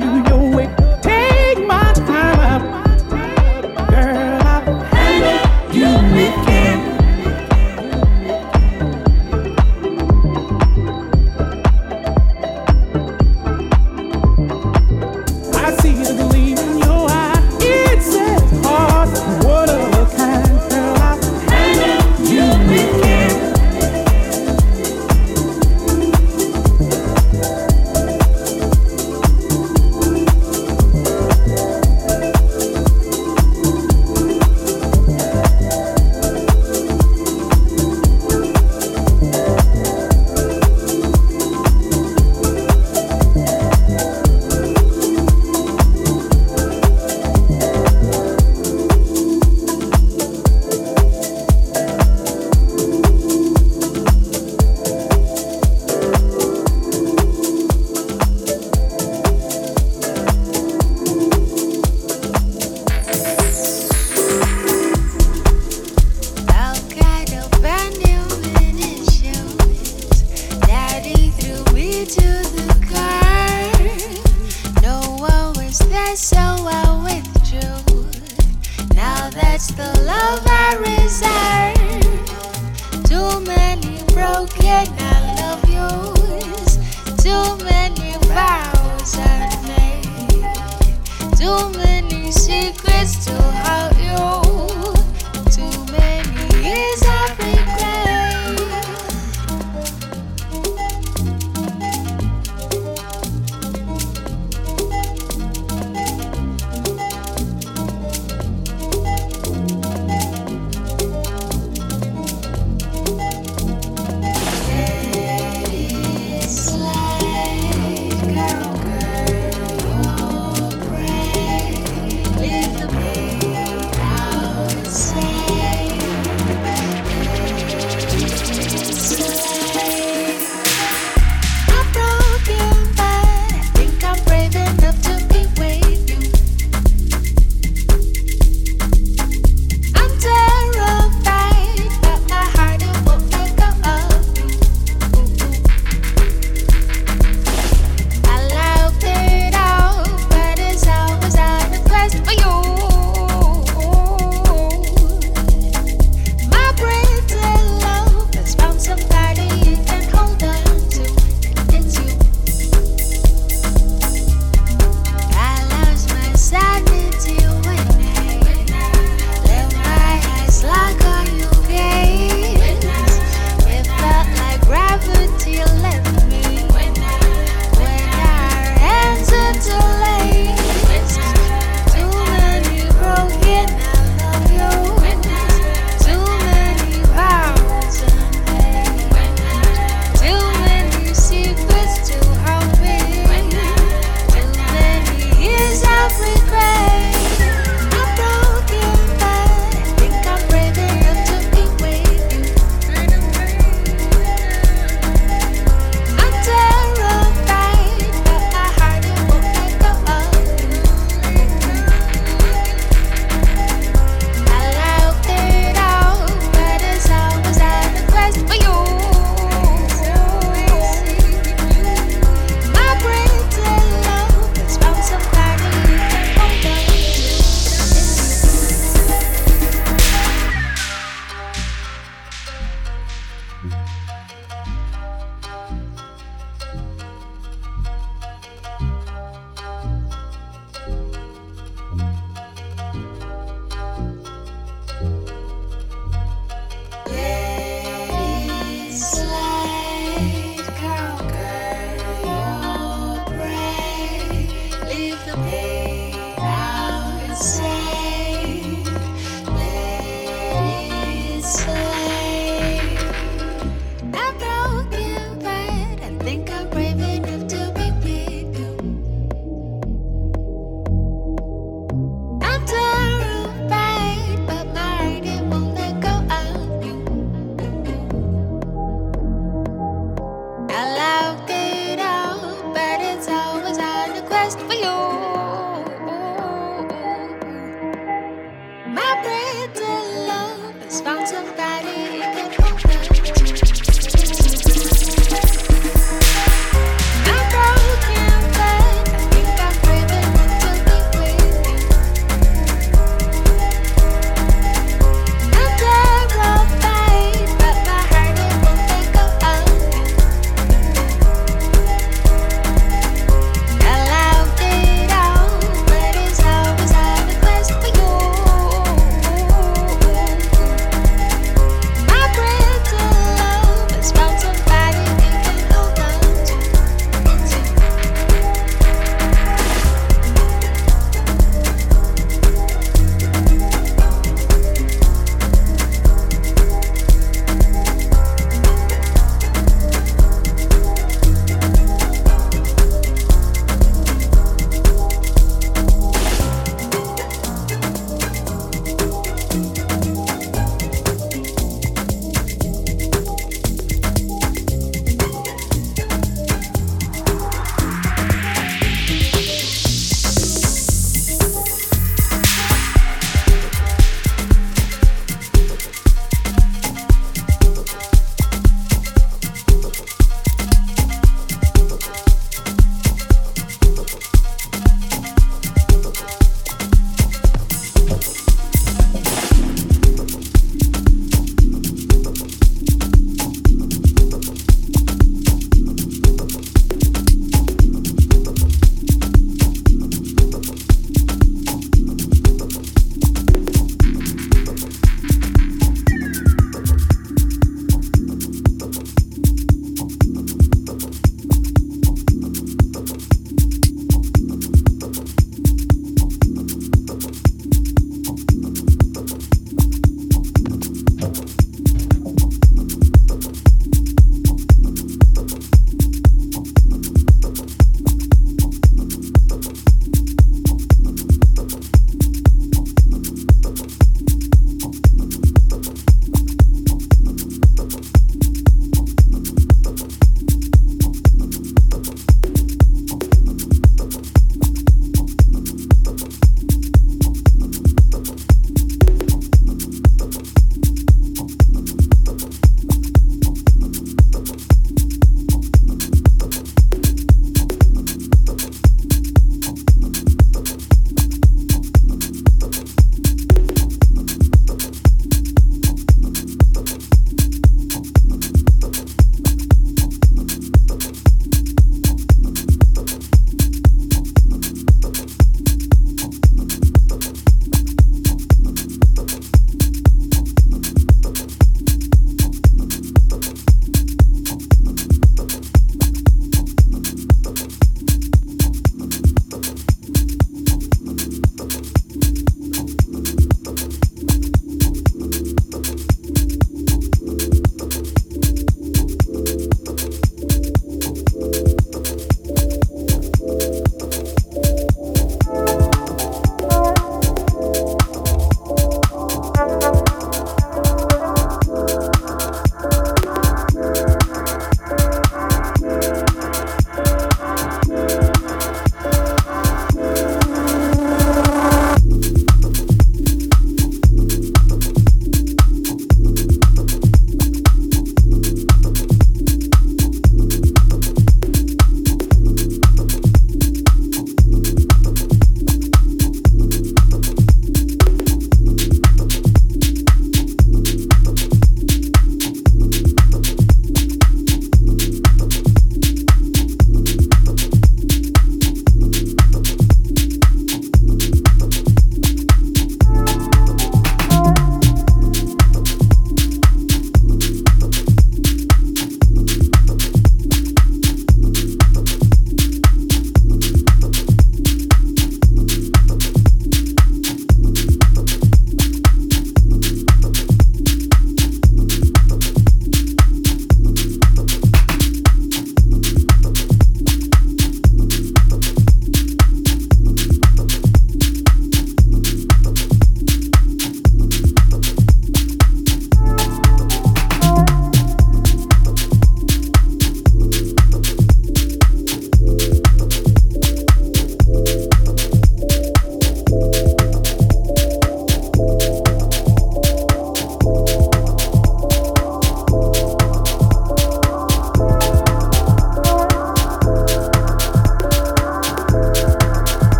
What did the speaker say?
love you.